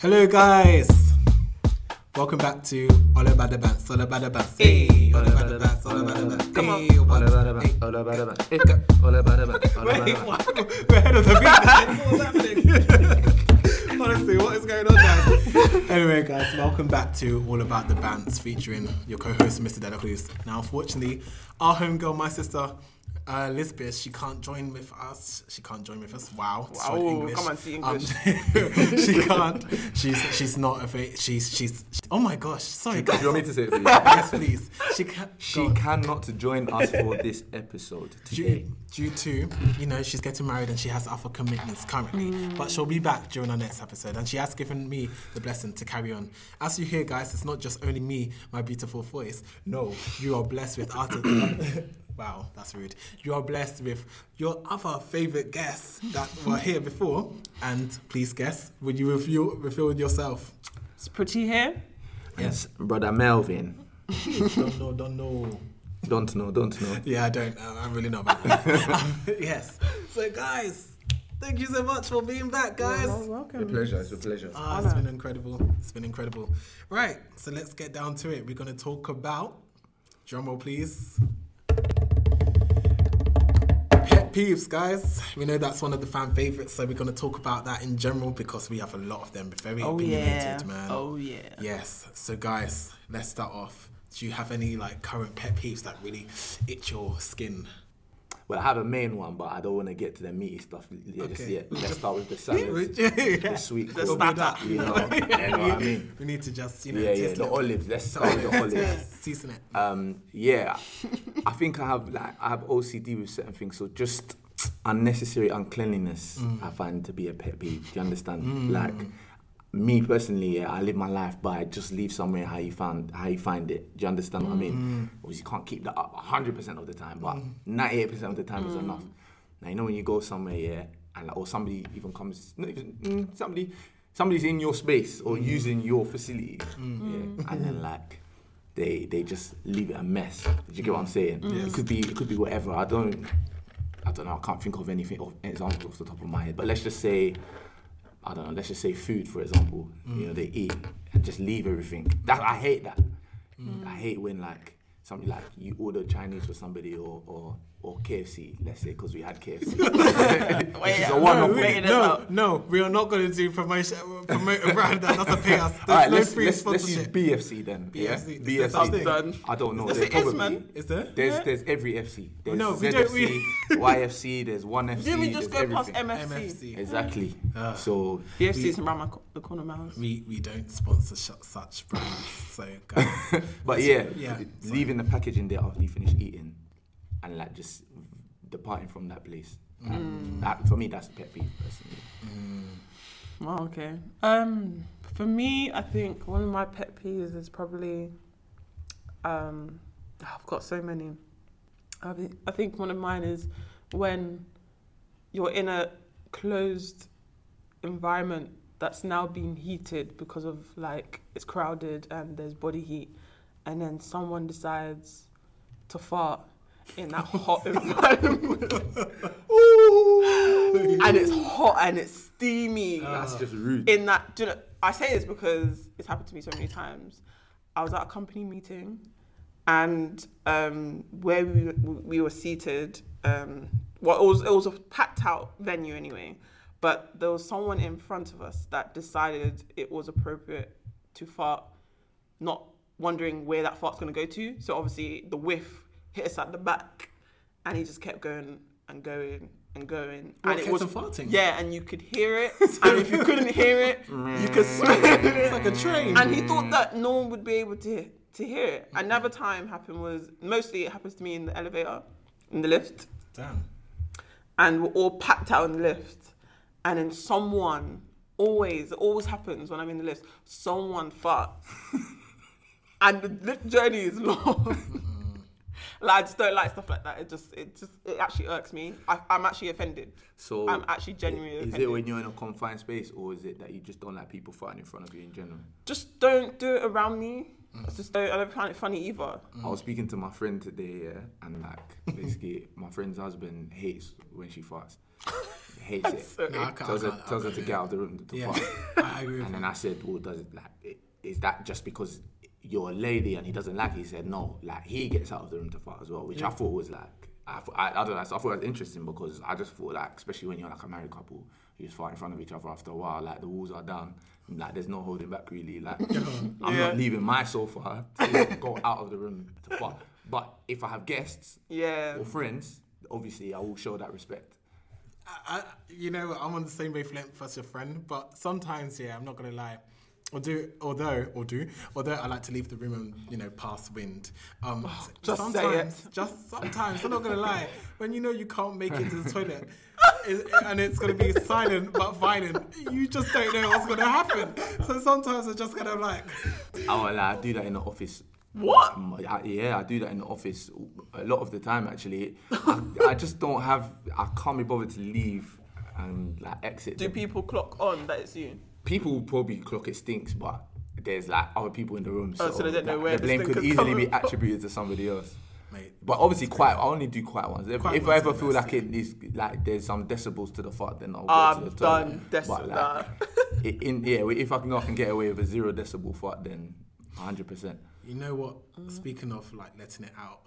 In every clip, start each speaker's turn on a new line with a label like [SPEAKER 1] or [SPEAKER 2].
[SPEAKER 1] Hello, guys. Welcome back to All About the Bantz. All About the Bantz. Hey, All About the Bantz. All About the Bantz.
[SPEAKER 2] Come on. All about the
[SPEAKER 1] hey.
[SPEAKER 2] bank, all about the bank, eh, all about the bank, all about the
[SPEAKER 1] what? We're ahead of the beat. What's happening? Honestly, what is going on, guys? anyway, guys, welcome back to All About the Bantz featuring your co-host, Mr. Dellacruz. Now, unfortunately, our homegirl, my sister, uh, Lisbeth, she can't join with us. She can't join with us. Wow.
[SPEAKER 3] Wow,
[SPEAKER 1] sorry,
[SPEAKER 3] come and see
[SPEAKER 1] Um,
[SPEAKER 3] English.
[SPEAKER 1] she can't. She's she's not a fa- she's she's. Oh my gosh! Sorry,
[SPEAKER 2] Do you want me to say it for you?
[SPEAKER 1] Yes, please. She can.
[SPEAKER 2] She cannot join us for this episode today.
[SPEAKER 1] due, due to you know she's getting married and she has other commitments currently but she'll be back during our next episode and she has given me the blessing to carry on as you hear guys it's not just only me my beautiful voice no you are blessed with artists wow that's rude you are blessed with your other favorite guests that were here before and please guess would you reveal reveal yourself
[SPEAKER 3] It's Pritti here.
[SPEAKER 2] Yes, brother Melvin.
[SPEAKER 1] don't know don't know
[SPEAKER 2] Don't know, don't know.
[SPEAKER 1] Yeah, I don't. uh, I'm really not bad. um, yes. So, guys, thank you so much for being back, guys.
[SPEAKER 3] You're welcome.
[SPEAKER 2] pleasure, it's a pleasure.
[SPEAKER 1] Ah, it's been incredible. It's been incredible. Right. So let's get down to it. We're gonna talk about drum roll, please. Pet peeves, guys. We know that's one of the fan favorites, so we're gonna talk about that in general because we have a lot of them. Very
[SPEAKER 3] Oh
[SPEAKER 1] opinionated,
[SPEAKER 3] yeah.
[SPEAKER 1] man.
[SPEAKER 3] Oh yeah.
[SPEAKER 1] Yes. So, guys, let's start off. Do you have any like current pet peeves that really itch your skin?
[SPEAKER 2] Well, I have a main one, but I don't want to get to the meaty stuff yeah, just
[SPEAKER 1] Okay.
[SPEAKER 2] yet. Let's start with the salad, the sweet
[SPEAKER 3] The
[SPEAKER 2] corn,
[SPEAKER 3] starter.
[SPEAKER 2] You know, you know what I mean?
[SPEAKER 1] We need to just, you know,
[SPEAKER 2] Yeah, yeah,
[SPEAKER 1] taste
[SPEAKER 2] the
[SPEAKER 1] it.
[SPEAKER 2] olives. Let's start with the olives.
[SPEAKER 1] Season it.
[SPEAKER 2] Um, yeah, I think I have like I have OCD with certain things. So just unnecessary uncleanliness, I find to be a pet peeve. Do you understand? Like me personally, yeah, I live my life by just leave somewhere how you found how you find it. Do you understand what I mean? Mm-hmm. Obviously, you can't keep that up hundred percent of the time, but mm. ninety eight percent of the time is mm. enough. Now you know when you go somewhere, yeah, and like, or somebody even comes, not even mm, somebody. Somebody's in your space or mm. using your facility, yeah, and then like they they just leave it a mess. Do you get what I'm saying? It could be it could be whatever. I don't I don't know. I can't think of anything of examples off the top of my head. But let's just say I don't know. Let's just say food, for example. You know, they eat and just leave everything. That I hate that. Mm. I hate when like something like you order Chinese for somebody or or or KFC. Let's say because we had KFC.
[SPEAKER 3] Wait,
[SPEAKER 2] it's a
[SPEAKER 3] no,
[SPEAKER 2] one-off
[SPEAKER 3] wait,
[SPEAKER 2] thing.
[SPEAKER 1] no, no, we are not going to do promotion, promote a brand that doesn't pay us. There's
[SPEAKER 2] All right,
[SPEAKER 1] no
[SPEAKER 2] let's,
[SPEAKER 1] free
[SPEAKER 2] let's, let's use. BFC then. yeah?
[SPEAKER 1] BFC. Is there?
[SPEAKER 3] Done.
[SPEAKER 2] I don't know.
[SPEAKER 3] Yes,
[SPEAKER 2] There's
[SPEAKER 3] it is,
[SPEAKER 2] probably-
[SPEAKER 3] man.
[SPEAKER 1] Is there?
[SPEAKER 2] There's
[SPEAKER 3] Yeah.
[SPEAKER 2] there's every FC. There's
[SPEAKER 1] No, we
[SPEAKER 2] ZFC,
[SPEAKER 1] don't- we-
[SPEAKER 2] YFC. There's one FC.
[SPEAKER 3] Didn't we just go
[SPEAKER 2] there's
[SPEAKER 3] past. MFC?
[SPEAKER 1] MFC.
[SPEAKER 2] Exactly.
[SPEAKER 1] Ah.
[SPEAKER 2] so
[SPEAKER 3] BFC is around my co- the corner of my house.
[SPEAKER 1] We we don't sponsor sh- such brands, so guys.
[SPEAKER 2] But yeah,
[SPEAKER 1] Yeah,
[SPEAKER 2] leaving the package in there after you finish eating, and like just departing from that place.
[SPEAKER 3] Mm.
[SPEAKER 2] That, for me, that's a pet peeve personally.
[SPEAKER 3] Oh, okay. Um, for me, I think one of my pet peeves is probably, um, I've got so many. I think, I think one of mine is when you're in a closed environment that's now being heated because of like it's crowded and there's body heat, and then someone decides to fart in that hot environment. and it's hot and it's steamy
[SPEAKER 2] That's just rude.
[SPEAKER 3] in that do you know, I say this because it's happened to me so many times. I was at a company meeting and um, where we, were- we were seated, um, well, it was, it was a packed out venue anyway, but there was someone in front of us that decided it was appropriate to fart, not wondering where that fart's going to go to. So obviously the whiff hit us at the back and he just kept going and going and going.
[SPEAKER 1] What,
[SPEAKER 3] and it was
[SPEAKER 1] farting?
[SPEAKER 3] Yeah, and you could hear it. and if you couldn't hear it, you could smell it.
[SPEAKER 1] It's like a train.
[SPEAKER 3] And he thought that no one would be able to to hear it. Another time happened was mostly it happens to me in the elevator, in the lift,
[SPEAKER 1] Damn.
[SPEAKER 3] and we're all packed out in the lift, and then someone always it always happens when I'm in the lift. Someone farts, and the lift journey is long. Like I just don't like stuff like that. It just it just it actually irks me. I, I'm actually offended.
[SPEAKER 2] So
[SPEAKER 3] I'm actually genuinely
[SPEAKER 2] Is
[SPEAKER 3] offended.
[SPEAKER 2] it when you're in a confined space, or is it that you just don't like people farting in front of you in general?
[SPEAKER 3] just don't do it around me.
[SPEAKER 2] Mm.
[SPEAKER 3] I just don't. I don't find it funny either.
[SPEAKER 2] I was speaking to my friend today, yeah, and like basically, my friend's husband hates when she farts. hates it.
[SPEAKER 1] No, I can't-
[SPEAKER 2] tells
[SPEAKER 1] I
[SPEAKER 2] her,
[SPEAKER 1] can't- I
[SPEAKER 2] tells her to get out of the room to
[SPEAKER 1] Yeah,
[SPEAKER 2] fart.
[SPEAKER 1] I agree with
[SPEAKER 2] And
[SPEAKER 1] you.
[SPEAKER 2] then I said, well, does it like i- is that just because you're a lady and he doesn't like it? He said no, like he gets out of the room to fight as well, which I thought was like I, thought- I, I don't know. So I thought it was interesting because I just thought like, especially when you're like a married couple, you just fight in front of each other after a while. Like the walls are down, like there's no holding back really. Like I'm
[SPEAKER 3] Yeah.
[SPEAKER 2] not leaving my sofa to go out of the room to fart. But if I have guests
[SPEAKER 3] Yeah.
[SPEAKER 2] or friends, obviously I will show that respect.
[SPEAKER 1] I, you know, I'm on the same wavelength as your friend, but sometimes, yeah, I'm not gonna lie. Or do, although, or do, although I like to leave the room and you know pass wind. Um, s-
[SPEAKER 3] just say
[SPEAKER 1] sometimes,
[SPEAKER 3] it.
[SPEAKER 1] just sometimes. I'm not gonna lie. When you know you can't make it to the toilet, it, and it's gonna be silent but violent, you just don't know what's gonna happen. So sometimes I'm just gonna like,
[SPEAKER 2] Oh, like, I do that in the office.
[SPEAKER 3] What?
[SPEAKER 2] I- yeah, I do that in the office a lot of the time. Actually, I, I just don't have. I can't be bothered to leave and like exit.
[SPEAKER 3] Do
[SPEAKER 2] the-
[SPEAKER 3] people clock on that it's you?
[SPEAKER 2] People will probably clock it stinks, but there's like other people in the room, so,
[SPEAKER 3] Oh, so they don't know
[SPEAKER 2] that-
[SPEAKER 3] where
[SPEAKER 2] the
[SPEAKER 3] the
[SPEAKER 2] blame could easily
[SPEAKER 3] coming
[SPEAKER 2] be
[SPEAKER 3] from.
[SPEAKER 2] attributed to somebody else.
[SPEAKER 1] mate.
[SPEAKER 2] But obviously, quiet. I only do quiet ones. If,
[SPEAKER 1] Quiet
[SPEAKER 2] if I ever feel like it is like there's some decibels to the fart, then I'll go
[SPEAKER 3] I'm
[SPEAKER 2] to the toilet.
[SPEAKER 3] done.
[SPEAKER 2] But,
[SPEAKER 3] Decibel.
[SPEAKER 2] like, i- in yeah, if I know I can get away with a zero decibel fart, then 100. percent
[SPEAKER 1] You know what?
[SPEAKER 3] Mm.
[SPEAKER 1] Speaking of like letting it out,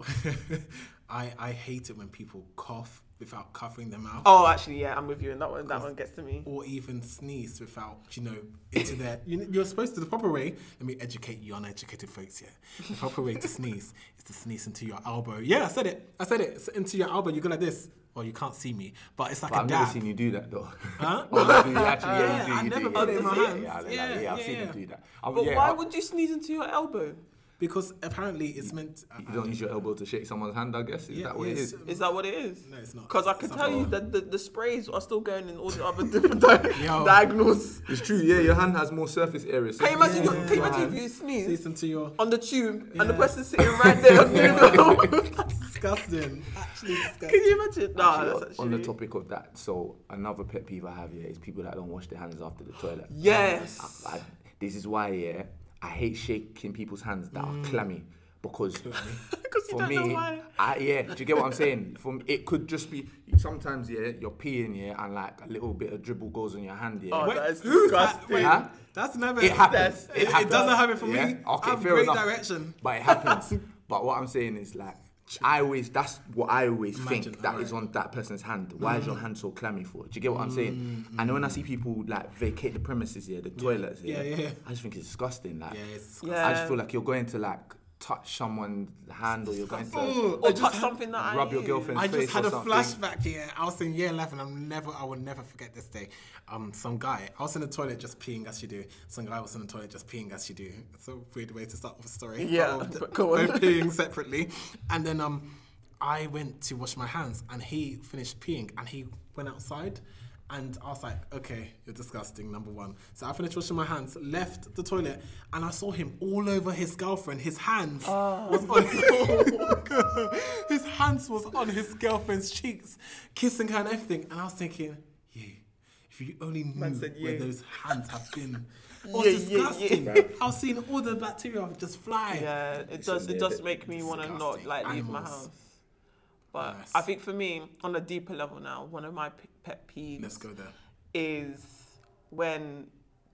[SPEAKER 1] I I hate it when people cough without covering their mouth.
[SPEAKER 3] Oh, actually, yeah, I'm with you, and that one, that one gets to me.
[SPEAKER 1] or even sneeze without, you know, into their. You, you're supposed to, the proper way, let me educate you uneducated folks here. The proper way to sneeze is to sneeze into your elbow. Yeah, I said it. I said it. It's into your elbow. You go like this. Well, you can't see me, but it's like
[SPEAKER 2] But
[SPEAKER 1] a
[SPEAKER 2] I've never seen you do that though.
[SPEAKER 1] Huh?
[SPEAKER 2] Oh, you actually, yeah,
[SPEAKER 1] Yeah,
[SPEAKER 2] you do.
[SPEAKER 1] I
[SPEAKER 2] You
[SPEAKER 1] never
[SPEAKER 2] do,
[SPEAKER 1] put
[SPEAKER 2] yeah,
[SPEAKER 1] it in my
[SPEAKER 2] yeah,
[SPEAKER 1] hands.
[SPEAKER 2] Yeah, like,
[SPEAKER 1] Yeah,
[SPEAKER 2] yeah, I've
[SPEAKER 1] yeah,
[SPEAKER 2] seen
[SPEAKER 1] yeah.
[SPEAKER 2] you do that. I,
[SPEAKER 3] But oh,
[SPEAKER 2] yeah,
[SPEAKER 3] why
[SPEAKER 2] I-
[SPEAKER 3] would you sneeze into your elbow?
[SPEAKER 1] Because apparently it's meant.
[SPEAKER 2] you uh, don't use uh, your elbow to shake someone's hand? I guess is
[SPEAKER 1] Yeah,
[SPEAKER 2] that what it
[SPEAKER 1] yes.
[SPEAKER 2] is?
[SPEAKER 3] Um, is that what it is?
[SPEAKER 1] No, it's not.
[SPEAKER 3] Because I can tell you that the, the sprays are still going in all the other different di- diagonals.
[SPEAKER 2] It's true. Yeah, your hand has more surface area. So
[SPEAKER 3] Can you imagine,
[SPEAKER 1] Yeah.
[SPEAKER 3] your, can you imagine if you
[SPEAKER 1] Sneeze
[SPEAKER 3] sneeze
[SPEAKER 1] into your.
[SPEAKER 3] on the tube and the
[SPEAKER 1] Yeah.
[SPEAKER 3] person sitting right there on the
[SPEAKER 1] That's disgusting. Actually disgusting.
[SPEAKER 3] Can you imagine? Nah,
[SPEAKER 2] Actually,
[SPEAKER 3] that's
[SPEAKER 2] on the topic of that, so another pet peeve I have here is people that don't wash their hands after the toilet.
[SPEAKER 3] Yes.
[SPEAKER 2] I, I, this is why, yeah, I hate shaking people's hands that
[SPEAKER 1] Mm.
[SPEAKER 2] are clammy because
[SPEAKER 3] Because
[SPEAKER 2] for me. I, yeah, do you get what I'm saying? From it could just be sometimes, yeah, you're peeing, yeah, and like a little bit of dribble goes on your hand, yeah.
[SPEAKER 3] Oh,
[SPEAKER 1] Wait,
[SPEAKER 3] that is
[SPEAKER 1] who's that? Wait,
[SPEAKER 2] Huh?
[SPEAKER 1] That's never.
[SPEAKER 2] It happens.
[SPEAKER 1] It, it
[SPEAKER 2] happens.
[SPEAKER 1] doesn't happen for
[SPEAKER 2] Yeah?
[SPEAKER 1] me.
[SPEAKER 2] Okay,
[SPEAKER 1] I have
[SPEAKER 2] fair
[SPEAKER 1] great
[SPEAKER 2] enough.
[SPEAKER 1] direction.
[SPEAKER 2] But it happens. but what I'm saying is like, I always that's what I always
[SPEAKER 1] Imagine,
[SPEAKER 2] think that is
[SPEAKER 1] alright.
[SPEAKER 2] on that person's hand. Why is your
[SPEAKER 1] Mm.
[SPEAKER 2] hand so clammy for? Do you get what I'm saying? Mm, mm, and when I mm. see people like vacate the premises here, the toilets here,
[SPEAKER 1] Yeah, yeah.
[SPEAKER 2] I just think it's disgusting. Like,
[SPEAKER 1] Yeah, it's
[SPEAKER 3] Yeah.
[SPEAKER 2] I just feel like you're going to like touch someone's hand or you're going to
[SPEAKER 1] Ooh,
[SPEAKER 3] Or touch
[SPEAKER 1] had-
[SPEAKER 3] something that I
[SPEAKER 2] rub your
[SPEAKER 3] use.
[SPEAKER 2] girlfriend's
[SPEAKER 1] I just
[SPEAKER 2] face
[SPEAKER 1] had
[SPEAKER 2] or
[SPEAKER 1] a
[SPEAKER 2] something.
[SPEAKER 1] flashback here. I was in year 11. I'm never, I will never forget this day. Um, some guy, I was in the toilet just peeing as you do. Some guy was in the toilet just peeing as you do. It's a weird way to start off a story.
[SPEAKER 3] Yeah,
[SPEAKER 1] But
[SPEAKER 3] but go on.
[SPEAKER 1] Peeing separately. And then um, I went to wash my hands and he finished peeing and he went outside. And I was like, okay, you're disgusting, number one. So I finished washing my hands, left the toilet, and I saw him all over his girlfriend. His hands ah. was on oh his hands was on his girlfriend's cheeks, kissing her and everything. And I was thinking, yeah, if you only knew
[SPEAKER 3] said,
[SPEAKER 1] where those hands have been. It was
[SPEAKER 3] Yeah, yeah, yeah.
[SPEAKER 1] disgusting. I've seen all the bacteria just fly.
[SPEAKER 3] Yeah, it does. It does make me want to not like leave my
[SPEAKER 1] Animals.
[SPEAKER 3] house. But
[SPEAKER 1] Nice.
[SPEAKER 3] I think for me, on a deeper level now, one of my pet peeves
[SPEAKER 1] Let's go there.
[SPEAKER 3] is when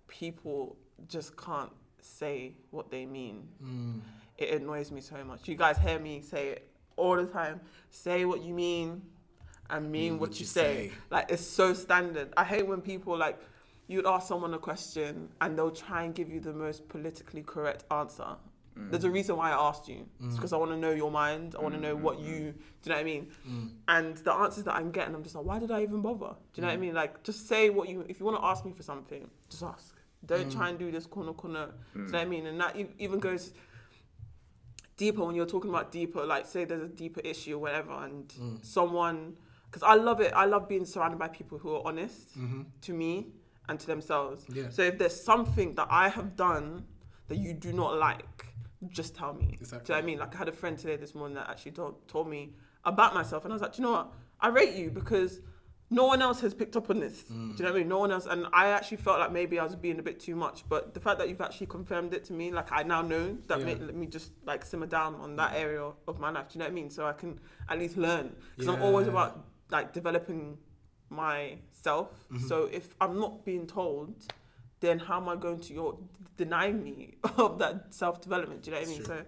[SPEAKER 3] people just can't say what they mean.
[SPEAKER 1] Mm.
[SPEAKER 3] It annoys me so much. You guys hear me say it all the time. Say what you mean and mean what, you, say.
[SPEAKER 1] say.
[SPEAKER 3] Like it's so standard. I hate when people like you'd ask someone a question and they'll try and give you the most politically correct answer. There's a mm. reason why I asked you. It's mm. because I want to know your mind. I want to know what you. Mm, do you know what I mean? And the answers that I'm getting, I'm just like, why did I even bother? Do you know what I mean? Like, just say what you. If you want to ask me for something, just ask. Don't try and do this corner corner. Do you know what I mean? And that even goes deeper when you're talking about deeper. Like, say there's a deeper issue or whatever, and someone. Because I love it. I love being surrounded by people who are honest mm-hmm. to me and to themselves.
[SPEAKER 1] Yeah.
[SPEAKER 3] So if there's something that I have done that you do not like, just tell me. Do you know
[SPEAKER 1] Exactly.
[SPEAKER 3] what I mean? Like I had a friend today this morning that actually told, told me about myself, and I was like, do you know what? I rate you because no one else has picked up on this. Do you know what I mean? No one else, and I actually felt like maybe I was being a bit too much. But the fact that you've actually confirmed it to me, like I now know that
[SPEAKER 1] Yeah.
[SPEAKER 3] made, let me just like simmer down on that area of my life. Do you know what I mean? So I can at least learn because I'm always about like developing myself.
[SPEAKER 1] Mm-hmm.
[SPEAKER 3] So if I'm not being told, then how am I going to your deny me of that self development? Do you know what I mean?
[SPEAKER 1] Sure.
[SPEAKER 3] So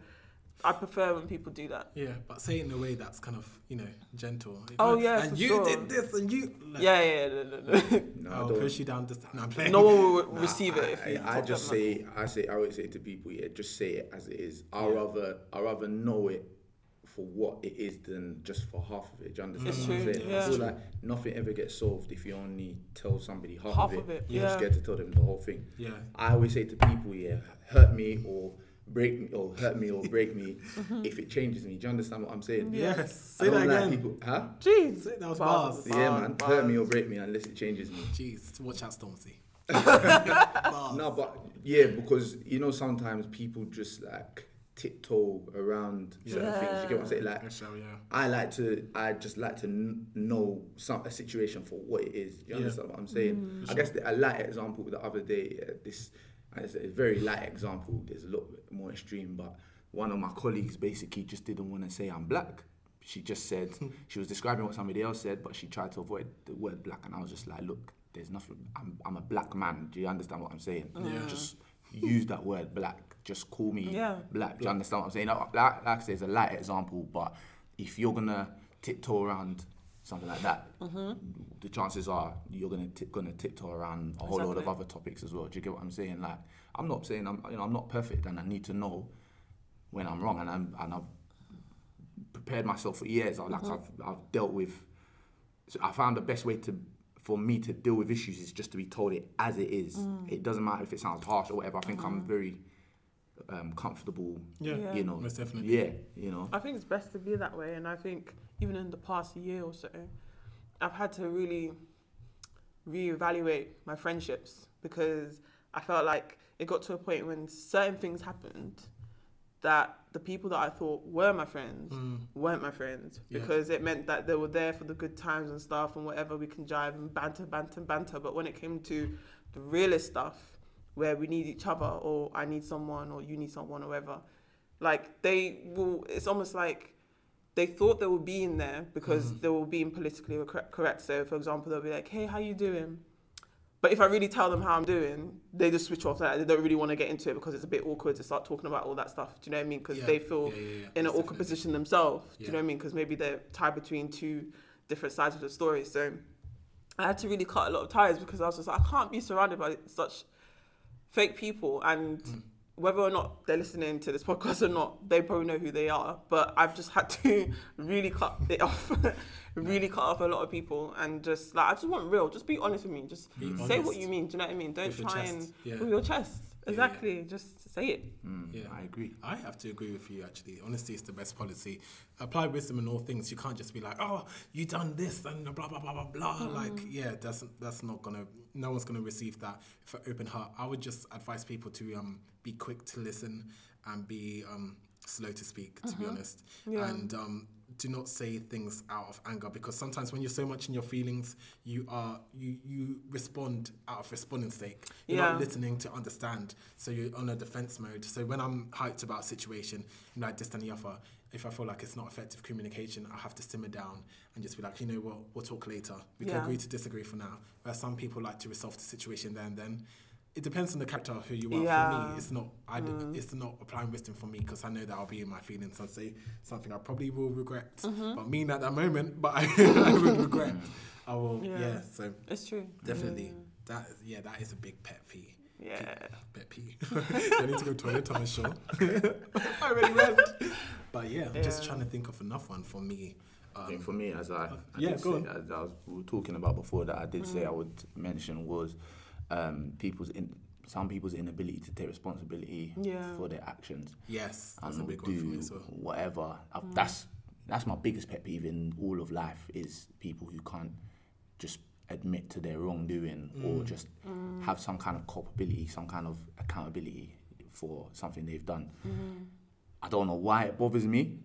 [SPEAKER 3] I prefer when people do that.
[SPEAKER 1] Yeah, but say it in a way that's kind of, you know, gentle.
[SPEAKER 3] Oh, yeah,
[SPEAKER 1] And
[SPEAKER 3] for
[SPEAKER 1] you
[SPEAKER 3] sure.
[SPEAKER 1] did this and you. Like,
[SPEAKER 3] Yeah, yeah, yeah, no, no, no.
[SPEAKER 2] No, I
[SPEAKER 1] I'll
[SPEAKER 2] don't-
[SPEAKER 1] push you down this. No, I'm playing.
[SPEAKER 3] no one will
[SPEAKER 2] Nah,
[SPEAKER 3] receive it if
[SPEAKER 2] I,
[SPEAKER 3] you.
[SPEAKER 2] I, I just
[SPEAKER 3] that much.
[SPEAKER 2] say, I say, I always say to people, yeah, just say it as it is. I would rather, I rather know it for what it is than just for half of it. Do you understand
[SPEAKER 3] It's
[SPEAKER 2] what I'm
[SPEAKER 3] true,
[SPEAKER 2] saying?
[SPEAKER 3] yeah.
[SPEAKER 2] I feel like nothing ever gets solved if you only tell somebody half,
[SPEAKER 3] Half
[SPEAKER 2] of it.
[SPEAKER 3] of it,
[SPEAKER 2] You're
[SPEAKER 3] yeah.
[SPEAKER 2] scared to tell them the whole thing.
[SPEAKER 1] Yeah.
[SPEAKER 2] I always say to people, yeah, hurt me or break me or hurt me or break me if it changes me. Do you understand what I'm saying?
[SPEAKER 1] Yes.
[SPEAKER 2] I
[SPEAKER 1] Say
[SPEAKER 2] don't
[SPEAKER 1] that
[SPEAKER 2] like
[SPEAKER 1] again.
[SPEAKER 2] people, huh?
[SPEAKER 3] Jeez,
[SPEAKER 1] That was
[SPEAKER 3] Bars,
[SPEAKER 1] bars.
[SPEAKER 2] yeah, man. Hurt me or break me unless it changes me.
[SPEAKER 1] Jeez, watch out, Stormzy.
[SPEAKER 2] No, but yeah, because you know sometimes people just like tiptoe around certain
[SPEAKER 3] Yeah.
[SPEAKER 2] things. You get what I'm saying? Like
[SPEAKER 1] Yes, yeah.
[SPEAKER 2] I like to, I just like to kn- know some a situation for what it is. You
[SPEAKER 1] Yeah.
[SPEAKER 2] understand what I'm saying? I guess the, a light example the other day. Uh, this it's a very light example. There's a lot more extreme, but one of my colleagues basically just didn't want to say I'm black. She just said she was describing what somebody else said, but she tried to avoid the word black, and I was just like, look, there's nothing. I'm, I'm a black man. Do you understand what I'm saying?
[SPEAKER 1] Yeah.
[SPEAKER 2] Just use that word black. Just call me
[SPEAKER 3] Yeah.
[SPEAKER 2] black. Do you understand what I'm saying? Like, like, I say, it's a light example, but if you're gonna tiptoe around something like that, mm-hmm. the chances are you're gonna tip, gonna tiptoe around a whole lot of other topics as well. Do you get what I'm saying? Like, I'm not saying I'm, you know, I'm not perfect, and I need to know when I'm wrong, and I'm and I've prepared myself for years. I like mm-hmm. I've I've dealt with. So I found the best way to for me to deal with issues is just to be told it as it is. Mm. It doesn't matter if it sounds harsh or whatever. I think I'm mm-hmm. very um, comfortable.
[SPEAKER 1] Yeah.
[SPEAKER 3] Yeah.
[SPEAKER 2] You know.
[SPEAKER 1] Most definitely.
[SPEAKER 2] Yeah. You know.
[SPEAKER 3] I think it's best to be that way, and I think even in the past year or so, I've had to really reevaluate my friendships because I felt like it got to a point when certain things happened that the people that I thought were my friends
[SPEAKER 1] Mm.
[SPEAKER 3] weren't my friends
[SPEAKER 1] Yeah.
[SPEAKER 3] because it meant that they were there for the good times and stuff and whatever we can jive and banter, banter, banter. But when it came to the realest stuff where we need each other or I need someone or you need someone or whatever, like they will, it's almost like they thought they were being there because mm-hmm. they were being politically correct. So, for example, they'll be like, "Hey, how you doing?" But if I really tell them how I'm doing, they just switch off that. They don't really want to get into it because it's a bit awkward to start talking about all that stuff. Do you know what I mean? Because
[SPEAKER 1] Yeah,
[SPEAKER 3] they feel
[SPEAKER 1] yeah, yeah,
[SPEAKER 3] in an awkward
[SPEAKER 1] definitely.
[SPEAKER 3] position themselves. Do you know what I mean? Because maybe they're tied between two different sides of the story. So I had to really cut a lot of ties because I was just like, I can't be surrounded by such fake people and
[SPEAKER 1] Mm.
[SPEAKER 3] whether or not they're listening to this podcast or not, they probably know who they are. But I've just had to really cut it off, really cut off a lot of people, and just like I just want real. Just be honest with me. Just
[SPEAKER 1] Be
[SPEAKER 3] say what you mean. Do you know what I mean? Don't
[SPEAKER 1] With
[SPEAKER 3] try
[SPEAKER 1] chest,
[SPEAKER 3] and
[SPEAKER 1] yeah.
[SPEAKER 3] with your chest.
[SPEAKER 1] Yeah.
[SPEAKER 3] Exactly. Just say it.
[SPEAKER 2] Mm,
[SPEAKER 1] Yeah.
[SPEAKER 2] I agree.
[SPEAKER 1] I have to agree with you actually. Honesty is the best policy. Apply wisdom in all things. You can't just be like, oh, you done this and blah blah blah blah blah.
[SPEAKER 3] Mm.
[SPEAKER 1] Like, yeah, that's that's not gonna. No one's gonna receive that for open heart. I would just advise people to um be quick to listen and be um slow to speak. To be honest,
[SPEAKER 3] Mm-hmm. Yeah.
[SPEAKER 1] and um do not say things out of anger because sometimes when you're so much in your feelings, you are you you respond out of responding sake. You're
[SPEAKER 3] Yeah.
[SPEAKER 1] not listening to understand. So you're on a defense mode. So when I'm hyped about a situation, you know, like this and the other, if I feel like it's not effective communication, I have to simmer down and just be like, you know what, we'll talk later. We can agree to disagree for now. Where some people like to resolve the situation there and then. It depends on the character of who you are. For
[SPEAKER 3] Yeah. Mm.
[SPEAKER 1] me, it's not. I d- it's not applying wisdom for me because I know that I'll be in my feelings and say something I probably will regret,
[SPEAKER 3] Mm-hmm.
[SPEAKER 1] but mean at that moment, but I, I would regret. I will. Yeah.
[SPEAKER 3] Yeah.
[SPEAKER 1] so
[SPEAKER 3] It's true.
[SPEAKER 1] definitely That. yeah, that is a big pet peeve.
[SPEAKER 3] Yeah.
[SPEAKER 1] Pet peeve. I need to go to toilet, I'm sure. I already went. But yeah, I'm just trying to think of enough one for me.
[SPEAKER 2] I think
[SPEAKER 1] Um,
[SPEAKER 2] for me, as I, I
[SPEAKER 1] yeah, go
[SPEAKER 2] say, as I was we talking about before, that I did say I would mention was um, people's in, some people's inability to take responsibility
[SPEAKER 3] Yeah.
[SPEAKER 2] for their actions
[SPEAKER 1] yes, that's a big
[SPEAKER 2] do
[SPEAKER 1] one for me as well.
[SPEAKER 2] whatever. Uh, That's that's my biggest pet peeve in all of life is people who can't just admit to their wrongdoing or just have some kind of culpability, some kind of accountability for something they've done. I don't know why it bothers me.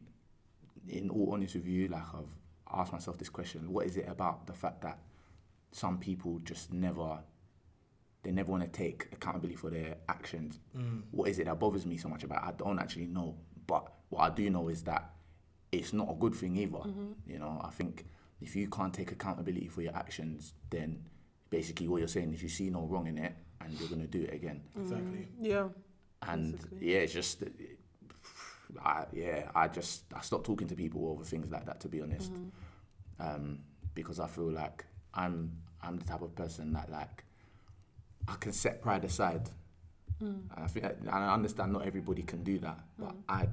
[SPEAKER 2] In all honesty with you, like I've asked myself this question: What is it about the fact that some people just never, they never want to take accountability for their actions? Mm. What is it that bothers me so much about? It? I don't actually know, but what I do know is that it's not a good thing either. Mm-hmm. You know, I think if you can't take accountability for your actions, then basically what you're saying is you see no wrong in it and you're gonna do it again. Mm.
[SPEAKER 1] Exactly.
[SPEAKER 3] Yeah.
[SPEAKER 2] And
[SPEAKER 3] Basically.
[SPEAKER 2] yeah, it's just, I, yeah, I just I stopped talking to people over things like that to be honest, mm-hmm. um, because I feel like I'm I'm the type of person that like I can set pride aside. And I think and I understand not everybody can do that, but mm. I,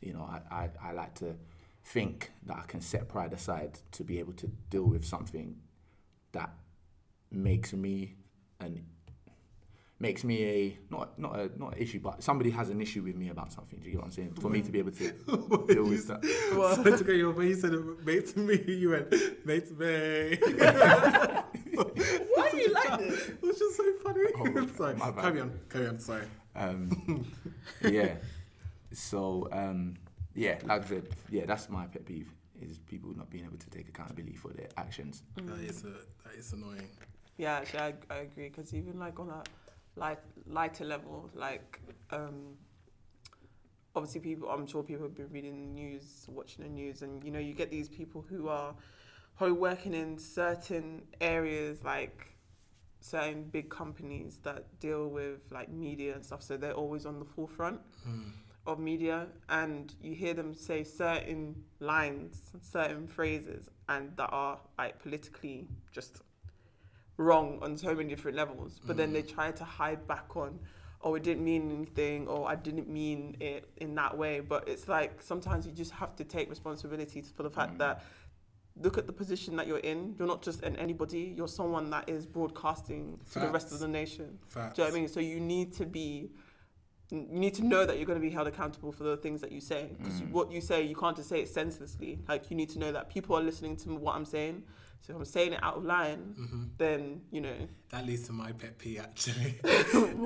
[SPEAKER 2] you know, I, I, I like to think that I can set pride aside to be able to deal with something that makes me an makes me a not not a not an issue, but somebody has an issue with me about something. Do you get what I'm saying? For me to be able to deal with that.
[SPEAKER 1] So to go your way, you said it, mate to me, you went, mate to me. It was just so funny.
[SPEAKER 2] Oh,
[SPEAKER 1] sorry.
[SPEAKER 2] my bad.
[SPEAKER 1] Carry on, carry on, sorry.
[SPEAKER 2] Um, yeah. So um, yeah, like I said, yeah, that's my pet peeve is people not being able to take accountability for their actions.
[SPEAKER 1] That is a, that is annoying.
[SPEAKER 3] Yeah, actually, I, I agree. Because even like on a light, lighter level, like um, obviously people, I'm sure people have been reading the news, watching the news, and you know, you get these people who are who are working in certain areas, like certain big companies that deal with like media and stuff. So they're always on the forefront hmm. of media, and you hear them say certain lines, certain phrases, and that are like politically just wrong on so many different levels. But then they hmm. try to hide back on, oh, it didn't mean anything, or I didn't mean it in that way. But it's like sometimes you just have to take responsibility for the fact hmm. that look at the position that you're in. You're not just an anybody. You're someone that is broadcasting to the rest of the nation.
[SPEAKER 1] Facts.
[SPEAKER 3] Do you know what I mean? So you need to be, you need to know that you're going to be held accountable for the things that you say. Because what you say, you can't just say it senselessly. Like you need to know that people are listening to what I'm saying. So if I'm saying it out of line,
[SPEAKER 1] Mm-hmm.
[SPEAKER 3] then you know.
[SPEAKER 1] That leads to my pet peeve actually.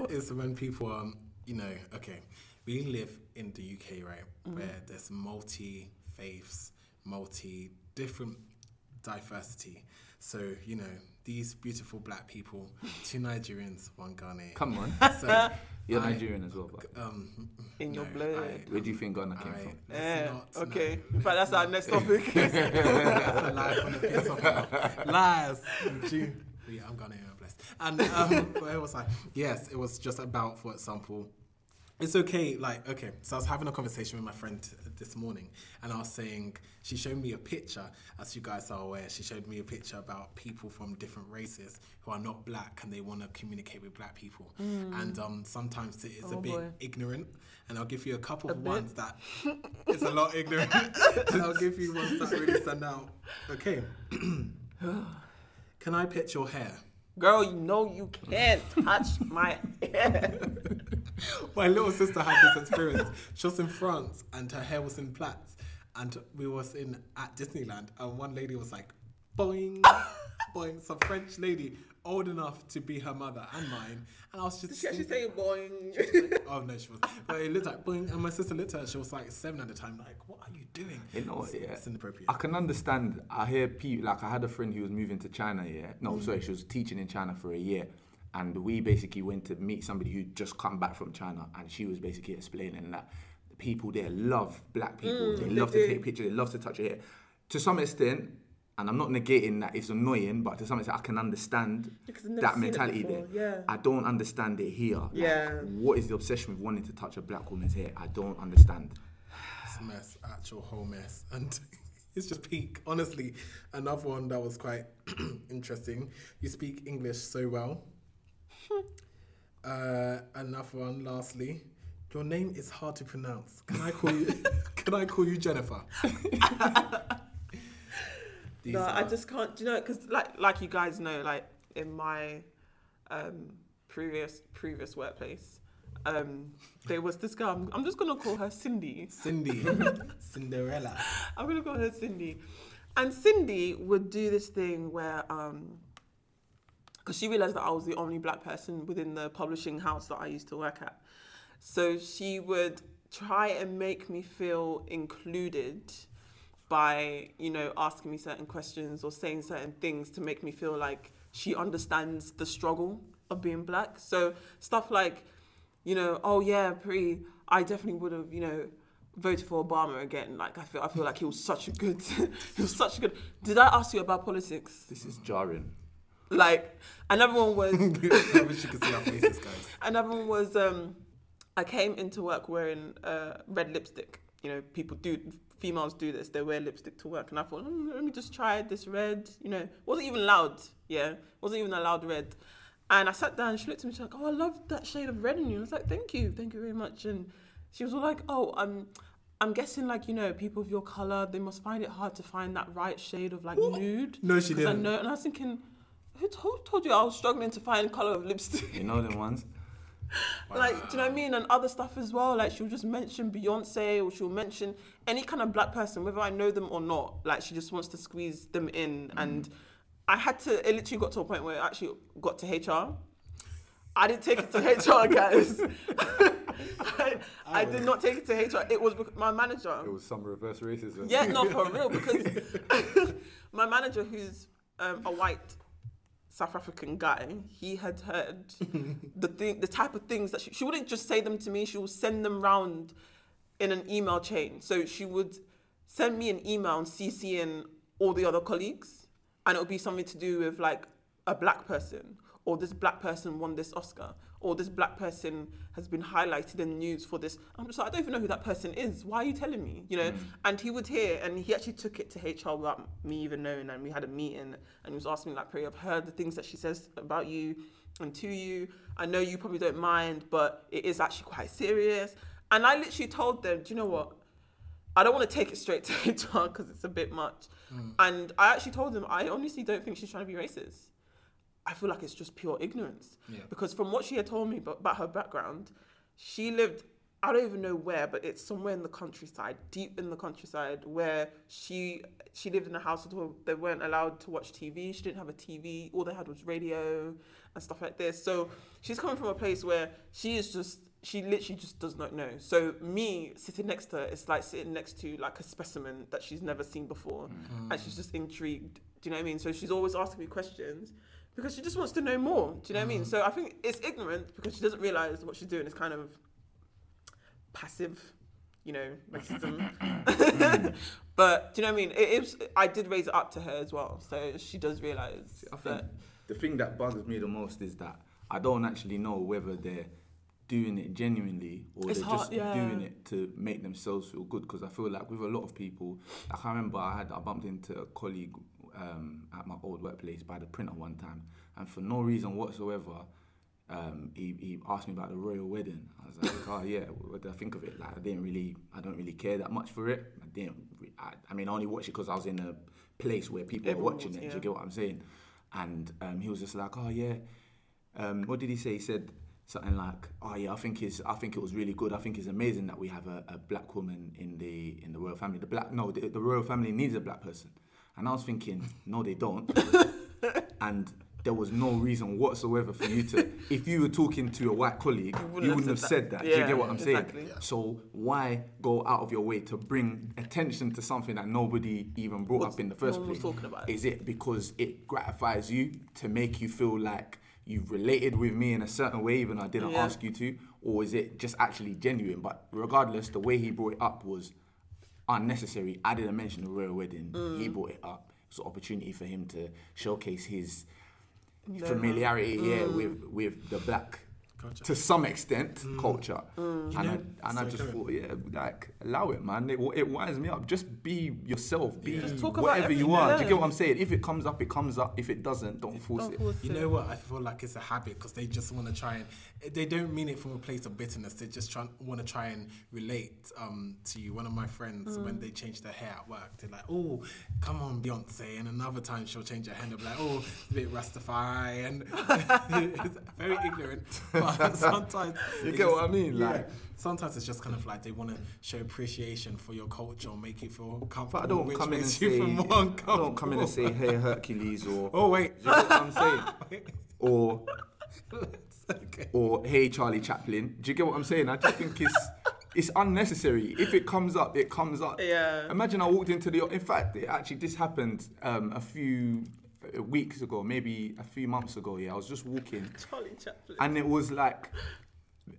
[SPEAKER 1] is when people um you know, okay, we live in the UK, right? Where there's multi faiths, multi different diversity. So, you know, these beautiful black people, two Nigerians, one Ghanaian.
[SPEAKER 2] Come on,
[SPEAKER 1] So
[SPEAKER 2] you're
[SPEAKER 1] I-
[SPEAKER 2] Nigerian as well. But
[SPEAKER 1] um
[SPEAKER 3] In your blood.
[SPEAKER 1] I-
[SPEAKER 2] where do you think Ghana came
[SPEAKER 1] I-
[SPEAKER 2] from?
[SPEAKER 1] let's
[SPEAKER 3] Yeah.
[SPEAKER 1] not-
[SPEAKER 3] okay.
[SPEAKER 1] no,
[SPEAKER 3] In fact, that's our next topic.
[SPEAKER 1] That's a lie from the pits of. Lies. June. Yeah, I'm gonna I'm blessed. And um, but it was like, yes, it was just about, for example, it's okay. Like, okay, so I was having a conversation with my friend this morning, and I was saying she showed me a picture, as you guys are aware. She showed me a picture about people from different races who are not black and they want to communicate with black people. And um, sometimes it is a
[SPEAKER 3] Oh,
[SPEAKER 1] bit
[SPEAKER 3] boy.
[SPEAKER 1] ignorant, and I'll give you a couple
[SPEAKER 3] A
[SPEAKER 1] of
[SPEAKER 3] bit?
[SPEAKER 1] ones that it's a lot ignorant. and I'll give you ones that really stand out. Okay. Can I pitch your hair?
[SPEAKER 3] Girl, you know you can't touch my hair.
[SPEAKER 1] My little sister had this experience. She was in France and her hair was in plaits, and we was in at Disneyland, and one lady was like, boing, boing, some French lady old enough to be her mother and mine, and I was just.
[SPEAKER 3] Did she actually
[SPEAKER 1] thinking-
[SPEAKER 3] say boing?
[SPEAKER 1] Oh no, she was. But it looked like boing, and my sister looked at her. She was like seven at the time. Like, what are you doing?
[SPEAKER 2] You know what,
[SPEAKER 1] It's,
[SPEAKER 2] yeah.
[SPEAKER 1] it's inappropriate.
[SPEAKER 2] I can understand. I hear people like I had a friend who was moving to China. Yeah, no, mm. sorry, she was teaching in China for a year, and we basically went to meet somebody who just come back from China, and she was basically explaining that the people there love black people. Mm, they
[SPEAKER 3] they
[SPEAKER 2] love to
[SPEAKER 3] do.
[SPEAKER 2] take pictures. They love to touch your hair. To some extent. And I'm not negating that it's annoying, but to some extent I can understand
[SPEAKER 3] Because I've never
[SPEAKER 2] that mentality there.
[SPEAKER 3] yeah.
[SPEAKER 2] I don't understand it here. Like,
[SPEAKER 3] Yeah.
[SPEAKER 2] what is the obsession with wanting to touch a black woman's hair? I don't understand.
[SPEAKER 1] It's a mess, actual whole mess. And it's just peak. Honestly, another one that was quite interesting. You speak English so well. uh, another one, lastly. Your name is hard to pronounce. Can I call you can I call you Jennifer?
[SPEAKER 3] No, I just can't. Do you know? Because like like you guys know, like in my um, previous previous workplace, um, there was this girl. I'm, I'm just gonna call her Cindy.
[SPEAKER 1] Cindy. Cinderella.
[SPEAKER 3] I'm gonna call her Cindy. And Cindy would do this thing where, because she realized that I was the only black person within the publishing house that I used to work at. So she would try and make me feel included by, you know, asking me certain questions or saying certain things to make me feel like she understands the struggle of being black. So stuff like, you know, oh yeah, Pri, I definitely would have, you know, voted for Obama again. Like I feel, I feel like he was such a good, he was such a good. Did I ask you about politics?
[SPEAKER 2] This is jarring.
[SPEAKER 3] Like another one was,
[SPEAKER 1] I wish you could see our faces, guys.
[SPEAKER 3] another one was. Um, I came into work wearing uh, red lipstick. You know, people do, females do this. They wear lipstick to work, and I thought, "Hmm, let me just try this red. You know, wasn't even loud. Yeah, wasn't even a loud red. And I sat down. She looked at me. She's like, "Oh, I love that shade of red in you." And I was like, "Thank you, thank you very much." And she was all like, "Oh, I'm." I'm guessing, like you know, people of your color, they must find it hard to find that right shade of like nude.
[SPEAKER 1] No, she
[SPEAKER 3] 'Cause I
[SPEAKER 1] didn't.
[SPEAKER 3] know, and I was thinking, who told, told you I was struggling to find color of lipstick?
[SPEAKER 2] You know the ones?
[SPEAKER 3] Like, do you know what I mean? And other stuff as well. Like, she'll just mention Beyonce or she'll mention any kind of black person, whether I know them or not. Like, she just wants to squeeze them in. And I had to, it literally got to a point where it actually got to HR. I didn't take it to HR, guys. I, I did not take it to HR. It was my manager.
[SPEAKER 2] It was some reverse racism.
[SPEAKER 3] Yeah, no, for real. Because my manager, who's um, a white South African guy, he had heard the thing, the type of things that she, she wouldn't just say them to me. She would send them round in an email chain. So she would send me an email and CC in all the other colleagues, and it would be something to do with like a black person, or this black person won this Oscar, or this black person has been highlighted in the news for this. I'm just like, I don't even know who that person is. Why are you telling me? You know? Mm. And he would hear, and he actually took it to HR without me even knowing. And we had a meeting, and he was asking me like, "Pray, I've heard the things that she says about you and to you. I know you probably don't mind, but it is actually quite serious." And I literally told them, "Do you know what? I don't want to take it straight to HR because it's a bit much." Mm. And I actually told them, I honestly don't think she's trying to be racist. I feel like it's just pure ignorance.
[SPEAKER 1] Yeah.
[SPEAKER 3] Because from what she had told me about, about her background, she lived, I don't even know where, but it's somewhere in the countryside, deep in the countryside, where she she lived in a house where they weren't allowed to watch TV. She didn't have a TV. All they had was radio and stuff like this. So she's coming from a place where she is just, she literally just does not know. So me sitting next to her, it's like sitting next to like a specimen that she's never seen before. Mm. And she's just intrigued. Do you know what I mean? So she's always asking me questions because she just wants to know more. Do you know what I mean? Mm. So I think it's ignorant because she doesn't realize what she's doing is kind of passive, you know, racism. but do you know what I mean? It is. I did raise it up to her as well, so she does realize
[SPEAKER 2] I think
[SPEAKER 3] that.
[SPEAKER 2] the thing that bugs me the most is that I don't actually know whether they're doing it genuinely or
[SPEAKER 3] It's
[SPEAKER 2] they're
[SPEAKER 3] hard,
[SPEAKER 2] just
[SPEAKER 3] yeah.
[SPEAKER 2] doing it to make themselves feel good. Because I feel like with a lot of people, like I remember I had I bumped into a colleague um, at my old workplace by the printer one time, and for no reason whatsoever. Um, he, he asked me about the royal wedding. I was like, oh yeah, what did I think of it? Like I didn't really, I don't really care that much for it. I didn't. re- I, I mean, I only watched it because I was in a place where people
[SPEAKER 3] Everyone
[SPEAKER 2] were watching
[SPEAKER 3] was,
[SPEAKER 2] it. Do you get what I'm saying? And um, he was just like, oh yeah. Um, what did he say? He said something like, oh yeah, I think it's, I think it was really good. I think it's amazing that we have a, a black woman in the in the royal family. The black, no, the, the royal family needs a black person. And I was thinking, no, they don't. and there was no reason whatsoever for you to, if you were talking to a white colleague, you wouldn't, have said that. Do you get what I'm saying?
[SPEAKER 3] exactly. Yeah.
[SPEAKER 2] So why go out of your way to bring attention to something that nobody even brought
[SPEAKER 3] What's-
[SPEAKER 2] up in the first place?
[SPEAKER 3] talking about it.
[SPEAKER 2] Is it because it gratifies you to make you feel like you've related with me in a certain way, even though I didn't
[SPEAKER 3] Yeah.
[SPEAKER 2] ask you to, or is it just actually genuine? But regardless, the way he brought it up was unnecessary. I didn't mention the royal wedding. He
[SPEAKER 3] Mm.
[SPEAKER 2] brought it up. It's an opportunity for him to showcase his
[SPEAKER 3] No.
[SPEAKER 2] familiarity, yeah,
[SPEAKER 3] Mm.
[SPEAKER 2] with with the black.
[SPEAKER 1] Culture.
[SPEAKER 2] To some extent,
[SPEAKER 3] Mm.
[SPEAKER 2] culture, and, I,
[SPEAKER 1] know-
[SPEAKER 2] and I just
[SPEAKER 1] carry
[SPEAKER 2] thought, yeah, like allow it, man. It, it winds me up. Just be yourself. Be
[SPEAKER 3] Just talk about
[SPEAKER 2] whatever you
[SPEAKER 3] everything,
[SPEAKER 2] are. Do you get what I'm saying? If it comes up, it comes up. If it doesn't, don't force
[SPEAKER 3] Don't
[SPEAKER 2] it.
[SPEAKER 3] force
[SPEAKER 1] You
[SPEAKER 3] it.
[SPEAKER 1] know what? I feel like it's a habit because they just want to try and they don't mean it from a place of bitterness. They just try want to try and relate um, to you. One of my friends, when they change their hair at work, they're like, "Oh, come on, Beyonce," and another time she'll change her hair and they'll be like, "Oh, it's a bit Rastafari," and it's very ignorant. But sometimes
[SPEAKER 2] You
[SPEAKER 1] it
[SPEAKER 2] get what I mean?
[SPEAKER 1] yeah.
[SPEAKER 2] Like-
[SPEAKER 1] sometimes it's just kind of like they want to show appreciation for your culture, or make you feel comfortable.
[SPEAKER 2] But I don't
[SPEAKER 1] which
[SPEAKER 2] come in and
[SPEAKER 1] makes you
[SPEAKER 2] say,
[SPEAKER 1] feel more
[SPEAKER 2] I don't come in and say, "Hey, Hercules," or
[SPEAKER 1] Oh wait.
[SPEAKER 2] You get what I'm saying? Or
[SPEAKER 1] okay.
[SPEAKER 2] or hey Charlie Chaplin. Do you get what I'm saying? I just think it's it's unnecessary. If it comes up, it comes up.
[SPEAKER 3] Yeah.
[SPEAKER 2] Imagine I walked into the. In fact, it actually this happened um, a few weeks ago, maybe a few months ago. Yeah, I was just walking,
[SPEAKER 3] Charlie Chaplin.
[SPEAKER 2] and it was like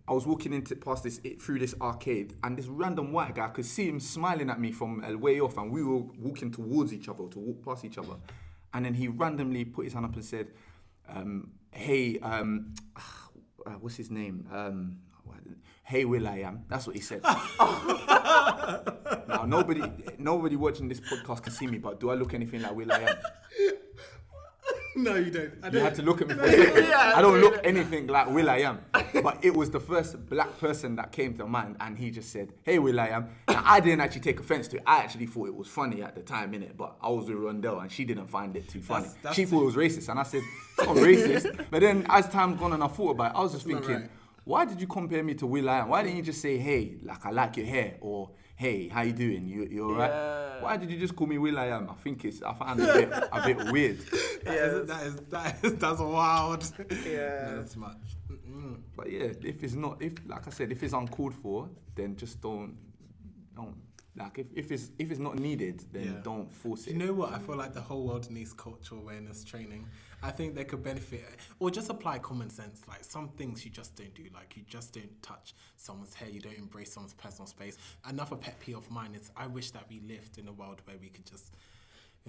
[SPEAKER 2] I was walking into past this through this arcade, and this random white guy I could see him smiling at me from a way off, and we were walking towards each other to walk past each other, and then he randomly put his hand up and said, um, "Hey, um, uh, what's his name? Um, hey, will.i.am." That's what he said. now nobody, nobody watching this podcast can see me, but do I look anything like will.i.am?
[SPEAKER 1] no, you don't. I
[SPEAKER 2] You
[SPEAKER 1] don't.
[SPEAKER 2] had to look at me for a second. I don't look anything like will.i.am. But it was the first black person that came to mind and he just said, Hey will.i.am. Now I didn't actually take offense to it. I actually thought it was funny at the time, innit? But I was with Rondell and she didn't find it too funny.
[SPEAKER 1] That's- that's
[SPEAKER 2] she thought it was racist and I said, It's not racist. But then as time gone and I thought about it, I was just
[SPEAKER 1] not
[SPEAKER 2] thinking,
[SPEAKER 1] right.
[SPEAKER 2] why did you compare me to will.i.am? Why didn't you just say, Hey, like I like your hair or Hey, how you doing? You you alright?
[SPEAKER 3] Yeah.
[SPEAKER 2] Why did you just call me will.i.am? I think it's I find it a bit a bit weird.
[SPEAKER 1] That is, that is that is that's wild.
[SPEAKER 3] Yeah.
[SPEAKER 1] no, that's much. Mm-mm.
[SPEAKER 2] But yeah, if it's not, if like I said, if it's uncalled for, then just don't, don't like if, if it's if it's not needed, then
[SPEAKER 1] Yeah.
[SPEAKER 2] don't force it.
[SPEAKER 1] you know what? I feel like the whole world needs cultural awareness training. I think they could benefit, or just apply common sense. Like some things you just don't do. Like you just don't touch someone's hair. You don't embrace someone's personal space. Another pet peeve of mine is I wish that we lived in a world where we could just,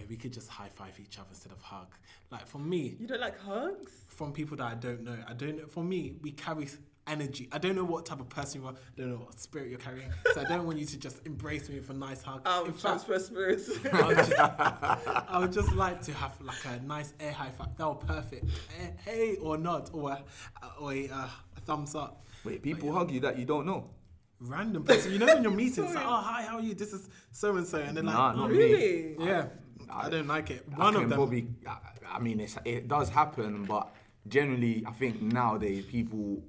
[SPEAKER 1] where we could just high five each other instead of hug. Like for me,
[SPEAKER 3] You don't like hugs?
[SPEAKER 1] from people that I don't know. I don't know. For me, we carry energy. I don't know what type of person you are. I don't know what spirit you're carrying. So I don't want you to just embrace me with a nice hug.
[SPEAKER 3] Um,
[SPEAKER 1] In fact,
[SPEAKER 3] transfer spirits.
[SPEAKER 1] I would, just, I would just like to have like a nice air high five. That would be perfect. Eh, Hey or nod or a, or a, uh, a thumbs up.
[SPEAKER 2] Wait, people hug you that you don't know.
[SPEAKER 1] Random person, you know, in your meetings, like, oh hi, how are you? This is so and so, and they're like,
[SPEAKER 2] Nah,
[SPEAKER 1] oh,
[SPEAKER 2] not me.
[SPEAKER 1] yeah, I, don't like it. One of them,
[SPEAKER 2] Probably, I, I mean, it's, it does happen, but generally, I think nowadays people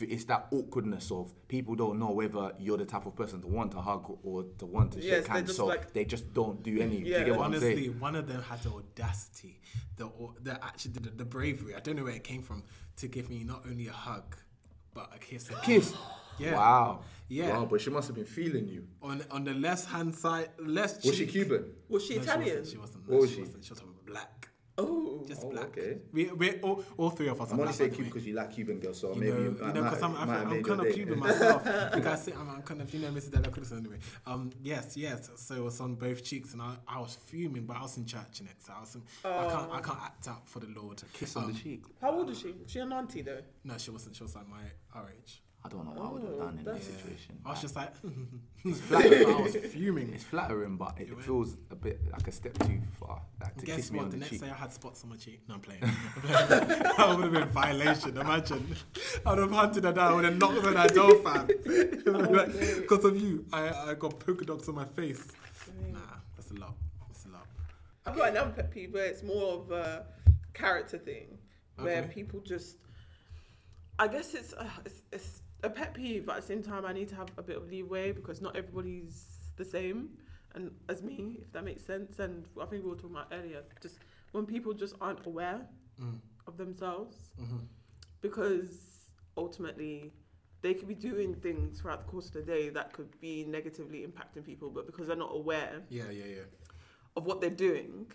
[SPEAKER 2] it's that awkwardness of people don't know whether you're the type of person to want to hug or to want to
[SPEAKER 3] Yes,
[SPEAKER 2] shake hands,
[SPEAKER 3] just
[SPEAKER 2] so
[SPEAKER 3] like-
[SPEAKER 2] they just don't do any. do
[SPEAKER 3] Yeah.
[SPEAKER 2] you get what I'm
[SPEAKER 1] honestly, one of them had the audacity, the the actually the, the bravery. I don't know where it came from to give me not only a hug, but a kiss.
[SPEAKER 2] A Kiss.
[SPEAKER 1] Yeah.
[SPEAKER 2] Wow.
[SPEAKER 1] Yeah.
[SPEAKER 2] Wow, but she must have been feeling you.
[SPEAKER 1] On on the left hand side, left.
[SPEAKER 2] Was she Cuban?
[SPEAKER 3] Was she
[SPEAKER 1] No,
[SPEAKER 3] Italian?
[SPEAKER 1] She wasn't. She wasn't.
[SPEAKER 2] What
[SPEAKER 1] no,
[SPEAKER 2] was
[SPEAKER 1] she
[SPEAKER 2] she?
[SPEAKER 1] wasn't. She was black.
[SPEAKER 3] Oh.
[SPEAKER 1] Just
[SPEAKER 2] Oh,
[SPEAKER 1] black.
[SPEAKER 2] okay.
[SPEAKER 1] We we all, all three of us.
[SPEAKER 2] I'm
[SPEAKER 1] are
[SPEAKER 2] only saying Cuban because you like Cuban girls, so
[SPEAKER 1] You
[SPEAKER 2] maybe
[SPEAKER 1] know,
[SPEAKER 2] you,
[SPEAKER 1] you know, because I'm,
[SPEAKER 2] might
[SPEAKER 1] I'm,
[SPEAKER 2] have
[SPEAKER 1] I'm
[SPEAKER 2] made
[SPEAKER 1] kind of
[SPEAKER 2] day.
[SPEAKER 1] Cuban myself. like I say, I'm, I'm kind of, you know, Mrs. Dellacruz anyway. Um, yes, yes. So it was on both cheeks, and I, I was fuming, but I was in church in it, so I was, in, I can't, I can't act out for the Lord.
[SPEAKER 2] Kiss on
[SPEAKER 1] Um,
[SPEAKER 2] the cheek.
[SPEAKER 3] How old is she? She an auntie though?
[SPEAKER 1] No, she wasn't. She was like my our age.
[SPEAKER 2] I don't know what I would have
[SPEAKER 3] Oh,
[SPEAKER 2] done in this situation.
[SPEAKER 1] I was
[SPEAKER 2] Like,
[SPEAKER 1] just like, it's flattering, but I was fuming.
[SPEAKER 2] it's flattering, but it
[SPEAKER 1] went-
[SPEAKER 2] feels a bit like a step too far. Like to
[SPEAKER 1] Guess
[SPEAKER 2] kiss me
[SPEAKER 1] what?
[SPEAKER 2] on
[SPEAKER 1] The
[SPEAKER 2] the,
[SPEAKER 1] next
[SPEAKER 2] cheek.
[SPEAKER 1] day I had spots on my cheek. No, I'm playing. that would have been violation. Imagine. I would have hunted her down. I would have knocked on her door, fam. Because of you, I, I got polka dots on my face. Nah, that's a lot. That's a lot.
[SPEAKER 3] I've got another pet peeve where it's more of a character thing, where
[SPEAKER 1] Okay.
[SPEAKER 3] people just. I guess it's, uh, it's it's a pet peeve, but at the same time, I need to have a bit of leeway because not everybody's the same, and as me, if that makes sense. And I think we were talking about earlier, just when people just aren't aware
[SPEAKER 1] Mm.
[SPEAKER 3] of themselves,
[SPEAKER 1] hmm
[SPEAKER 3] because ultimately they could be doing things throughout the course of the day that could be negatively impacting people, but because they're not aware
[SPEAKER 1] Yeah, yeah, yeah.
[SPEAKER 3] of what they're doing,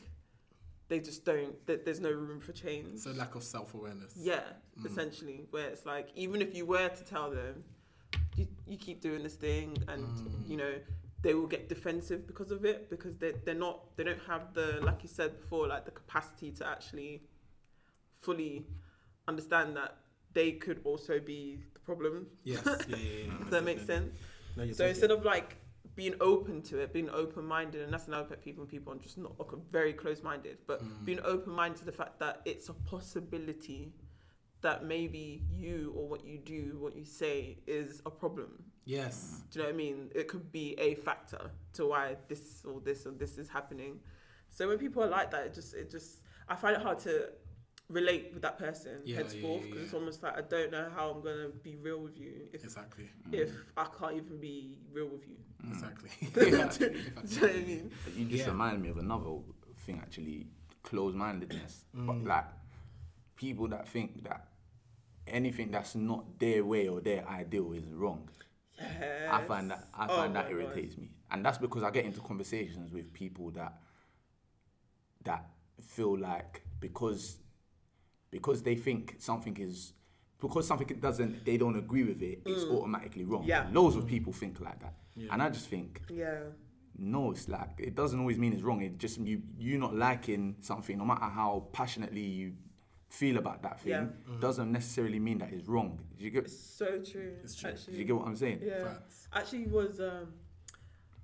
[SPEAKER 3] they just don't. That there's no room for change.
[SPEAKER 1] So lack of self awareness.
[SPEAKER 3] yeah,
[SPEAKER 1] Mm.
[SPEAKER 3] essentially, where it's like even if you were to tell them, you, you keep doing this thing, and
[SPEAKER 1] Mm.
[SPEAKER 3] you know they will get defensive because of it because they they're not they don't have the like you said before like the capacity to actually fully understand that they could also be the problem.
[SPEAKER 1] Yes. Yeah, yeah, yeah.
[SPEAKER 3] If that makes sense.
[SPEAKER 1] No,
[SPEAKER 3] So instead of like being open to it, being open minded, and that's another pet peeve when people are just not like, very close minded, but
[SPEAKER 1] Mm.
[SPEAKER 3] being open minded to the fact that it's a possibility that maybe you or what you do, what you say is a problem.
[SPEAKER 1] Yes.
[SPEAKER 3] Do you know what I mean? It could be a factor to why this or this or this is happening. So when people are like that, it just it just I find it hard to relate with that person
[SPEAKER 1] Yeah,
[SPEAKER 3] henceforth
[SPEAKER 1] yeah,
[SPEAKER 3] because
[SPEAKER 1] yeah,
[SPEAKER 3] it's almost like I don't know how I'm gonna be real with you if
[SPEAKER 1] Exactly.
[SPEAKER 3] if I can't even be real with you.
[SPEAKER 1] Exactly.
[SPEAKER 3] Do you know what I mean?
[SPEAKER 2] You just
[SPEAKER 1] Yeah.
[SPEAKER 2] remind me of another thing, actually, closed-mindedness. But
[SPEAKER 1] Mm.
[SPEAKER 2] like people that think that anything that's not their way or their ideal is wrong.
[SPEAKER 3] Yes.
[SPEAKER 2] I find that I
[SPEAKER 3] Oh
[SPEAKER 2] find that
[SPEAKER 3] my God.
[SPEAKER 2] irritates me, and that's because I get into conversations with people that that feel like because because they think something is because something doesn't, they don't agree with it, it's automatically wrong.
[SPEAKER 3] Mm. Yeah.
[SPEAKER 2] Loads of people think like that,
[SPEAKER 1] Yeah.
[SPEAKER 2] and I just think
[SPEAKER 3] Yeah.
[SPEAKER 2] no, it's like it doesn't always mean it's wrong. It just you you not liking something, no matter how passionately you feel about that thing,
[SPEAKER 3] Yeah.
[SPEAKER 2] doesn't necessarily mean that it's wrong. Do you get?
[SPEAKER 3] It's so true.
[SPEAKER 1] It's true.
[SPEAKER 2] Do
[SPEAKER 3] Actually.
[SPEAKER 2] you get what I'm saying?
[SPEAKER 3] Yeah.
[SPEAKER 1] Facts.
[SPEAKER 3] Actually, was um,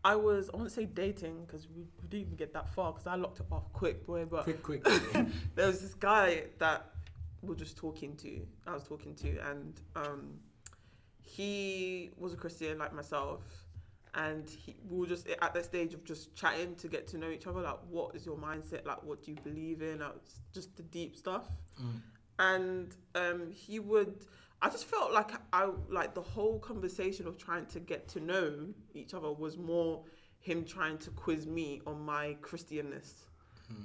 [SPEAKER 3] I was I want to say dating because we, we didn't even get that far because I locked it off quick, boy. But
[SPEAKER 1] Quick, quick.
[SPEAKER 3] there was this guy that we were just talking to. I was talking to, and um, he was a Christian like myself, and he, we were just at that stage of just chatting to get to know each other. Like, what is your mindset? Like, what do you believe in? Like, just the deep stuff.
[SPEAKER 1] Mm.
[SPEAKER 3] And um, he would. I just felt like I like the whole conversation of trying to get to know each other was more him trying to quiz me on my Christianness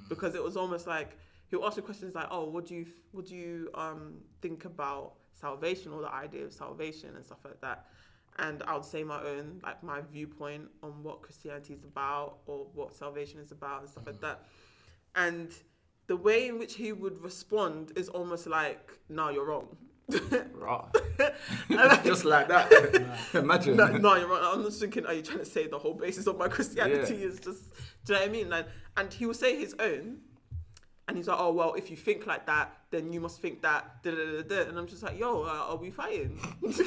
[SPEAKER 3] because it was almost like he'll ask me questions like, "Oh, what do you what do you um, think about salvation or the idea of salvation and stuff like that?" And I would say my own like my viewpoint on what Christianity is about or what salvation is about and stuff like that. And the way in which he would respond is almost like, "No, you're wrong."
[SPEAKER 2] Right. Just like that. Imagine.
[SPEAKER 3] no, no, you're right. I'm just thinking, are you trying to say the whole basis of my Christianity
[SPEAKER 2] Yeah.
[SPEAKER 3] is just, do you know what I mean? Like, and he will say his own, and he's like, oh well, if you think like that, then you must think that. Da, da, da, da. And I'm just like, yo, uh, are we fighting?
[SPEAKER 1] It's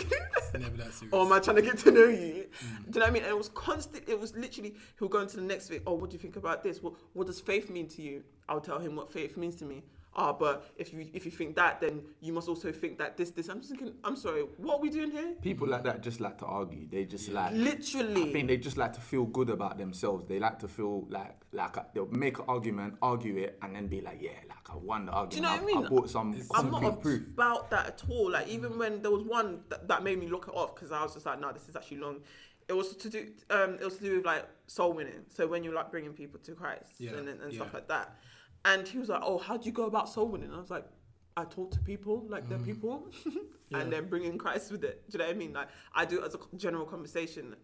[SPEAKER 1] never that serious.
[SPEAKER 3] or am I trying to get to know you? Do you know what I mean? And it was constant. It was literally he'll go into the next bit. Oh, what do you think about this? What What does faith mean to you? I'll tell him what faith means to me. Ah, but if you if you think that, then you must also think that this this. I'm just thinking. I'm sorry. What are we doing here?
[SPEAKER 2] People like that just like to argue. They just like.
[SPEAKER 3] Literally.
[SPEAKER 2] I think they just like to feel good about themselves. They like to feel like like they'll make an argument, argue it, and then be like, yeah, like I won the argument.
[SPEAKER 3] Do you know what I mean?
[SPEAKER 2] bought some
[SPEAKER 3] I'm not
[SPEAKER 2] proof.
[SPEAKER 3] about that at all. Like even when there was one that, that made me look it off because I was just like, no, this is actually long. It was to do. Um, it was to do with like soul winning. So when you're like bringing people to Christ
[SPEAKER 1] Yeah,
[SPEAKER 3] and and, and stuff like that. And he was like, oh, how do you go about soul winning? And I was like, I talk to people like they're people,
[SPEAKER 1] Mm. Yeah.
[SPEAKER 3] and they're bringing Christ with it. Do you know what I mean? Like I do it as a general conversation.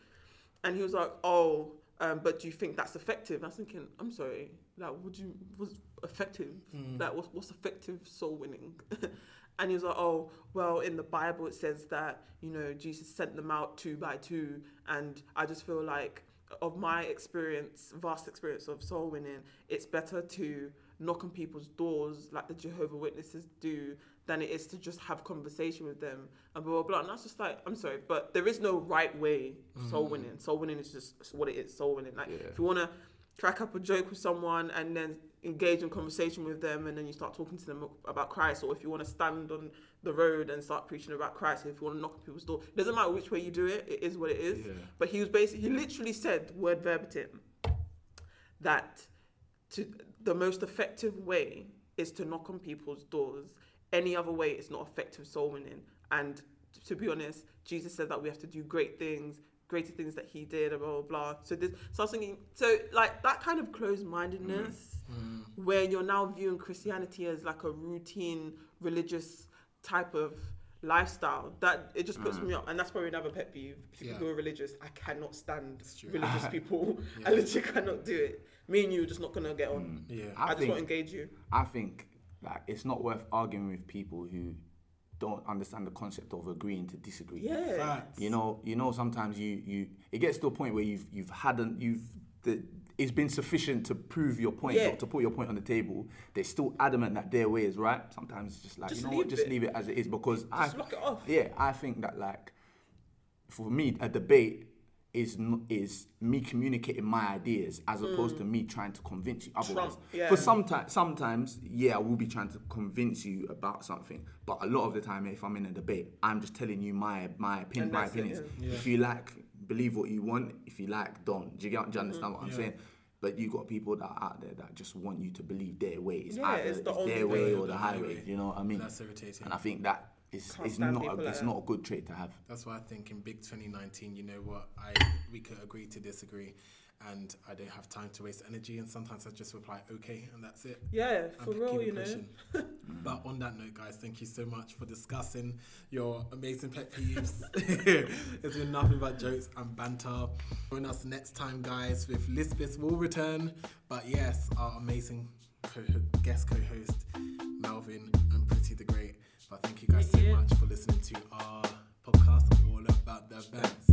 [SPEAKER 3] And he was like, oh. Um, but do you think that's effective? I was thinking, I'm sorry, like, would you was effective?
[SPEAKER 1] Mm.
[SPEAKER 3] Like, what's, what's effective soul winning? and he was like, oh, well, in the Bible it says that you know Jesus sent them out two by two, and I just feel like, of my experience, vast experience of soul winning, it's better to knock on people's doors like the Jehovah Witnesses do than it is to just have conversation with them and blah blah blah. And that's just like, I'm sorry, but there is no right way of soul mm. winning. Soul winning is just what it is. Soul winning. Like
[SPEAKER 2] Yeah.
[SPEAKER 3] if you wanna crack up a joke with someone and then engage in conversation with them and then you start talking to them about Christ or if you want to stand on the road and start preaching about Christ if you want to knock on people's door it doesn't matter which way you do it it is what it is
[SPEAKER 2] Yeah.
[SPEAKER 3] but he was basically he literally said word verbatim that to the most effective way is to knock on people's doors. Any other way is not effective soul winning. And to be honest, Jesus said that we have to do great things, greater things that he did, blah blah blah. So this so I was thinking so like that kind of closed mindedness mm. mm. where you're now viewing Christianity as like a routine religious type of lifestyle that it just puts me mm. up and that's probably another pet peeve people
[SPEAKER 1] Yeah.
[SPEAKER 3] who are religious i cannot stand religious people i literally cannot do it me and you are just not gonna get on mm.
[SPEAKER 1] Yeah.
[SPEAKER 3] I,
[SPEAKER 2] I
[SPEAKER 3] just
[SPEAKER 2] think-
[SPEAKER 3] won't engage you.
[SPEAKER 2] I think like it's not worth arguing with people who don't understand the concept of agreeing to disagree.
[SPEAKER 3] Yeah.
[SPEAKER 1] Facts.
[SPEAKER 2] You know, you know. Sometimes you you it gets to a point where you've you've hadn't you've the, it's been sufficient to prove your point
[SPEAKER 3] Yeah.
[SPEAKER 2] or to put your point on the table. They're still adamant that their way is right. Sometimes it's just like
[SPEAKER 3] Just
[SPEAKER 2] you know what, just
[SPEAKER 3] it.
[SPEAKER 2] leave it as it is because I
[SPEAKER 3] lock it off.
[SPEAKER 2] yeah I think that like for me a debate is is me communicating my ideas as opposed to mm. me trying to convince you otherwise.
[SPEAKER 3] Trump, yeah.
[SPEAKER 2] For sometimes sometimes yeah I will be trying to convince you about something, but a lot of the time if I'm in a debate, I'm just telling you my my opinion my
[SPEAKER 3] that's it,
[SPEAKER 2] opinions.
[SPEAKER 1] yeah.
[SPEAKER 2] If you like believe what you want, if you like don't. Do you, get, do you understand mm-hmm. what I'm
[SPEAKER 1] Yeah.
[SPEAKER 2] saying? But you got people that are out there that just want you to believe their way. It's
[SPEAKER 3] Yeah,
[SPEAKER 2] either
[SPEAKER 3] it's
[SPEAKER 2] it's
[SPEAKER 3] the only
[SPEAKER 2] their way
[SPEAKER 3] way.
[SPEAKER 2] or the highway. You know what I mean?
[SPEAKER 1] That's irritating.
[SPEAKER 2] And I think that is
[SPEAKER 3] Can't
[SPEAKER 2] is not a,
[SPEAKER 3] like
[SPEAKER 2] it's
[SPEAKER 3] that.
[SPEAKER 2] not a good trait to have.
[SPEAKER 1] That's why I think in big 2019, you know what, I we could agree to disagree, and I don't have time to waste energy. And sometimes I just reply okay, and that's it.
[SPEAKER 3] Yeah, for real, you know.
[SPEAKER 1] pushing. but on that note, guys, thank you so much for discussing your amazing pet peeves. it's been nothing but jokes and banter. Join us next time, guys, with Lisbeth will return. But yes, our amazing co- guest co-host Melvin and Pritti the Great. But thank you guys so
[SPEAKER 3] Yeah.
[SPEAKER 1] much for listening to our podcast all about the Bantz.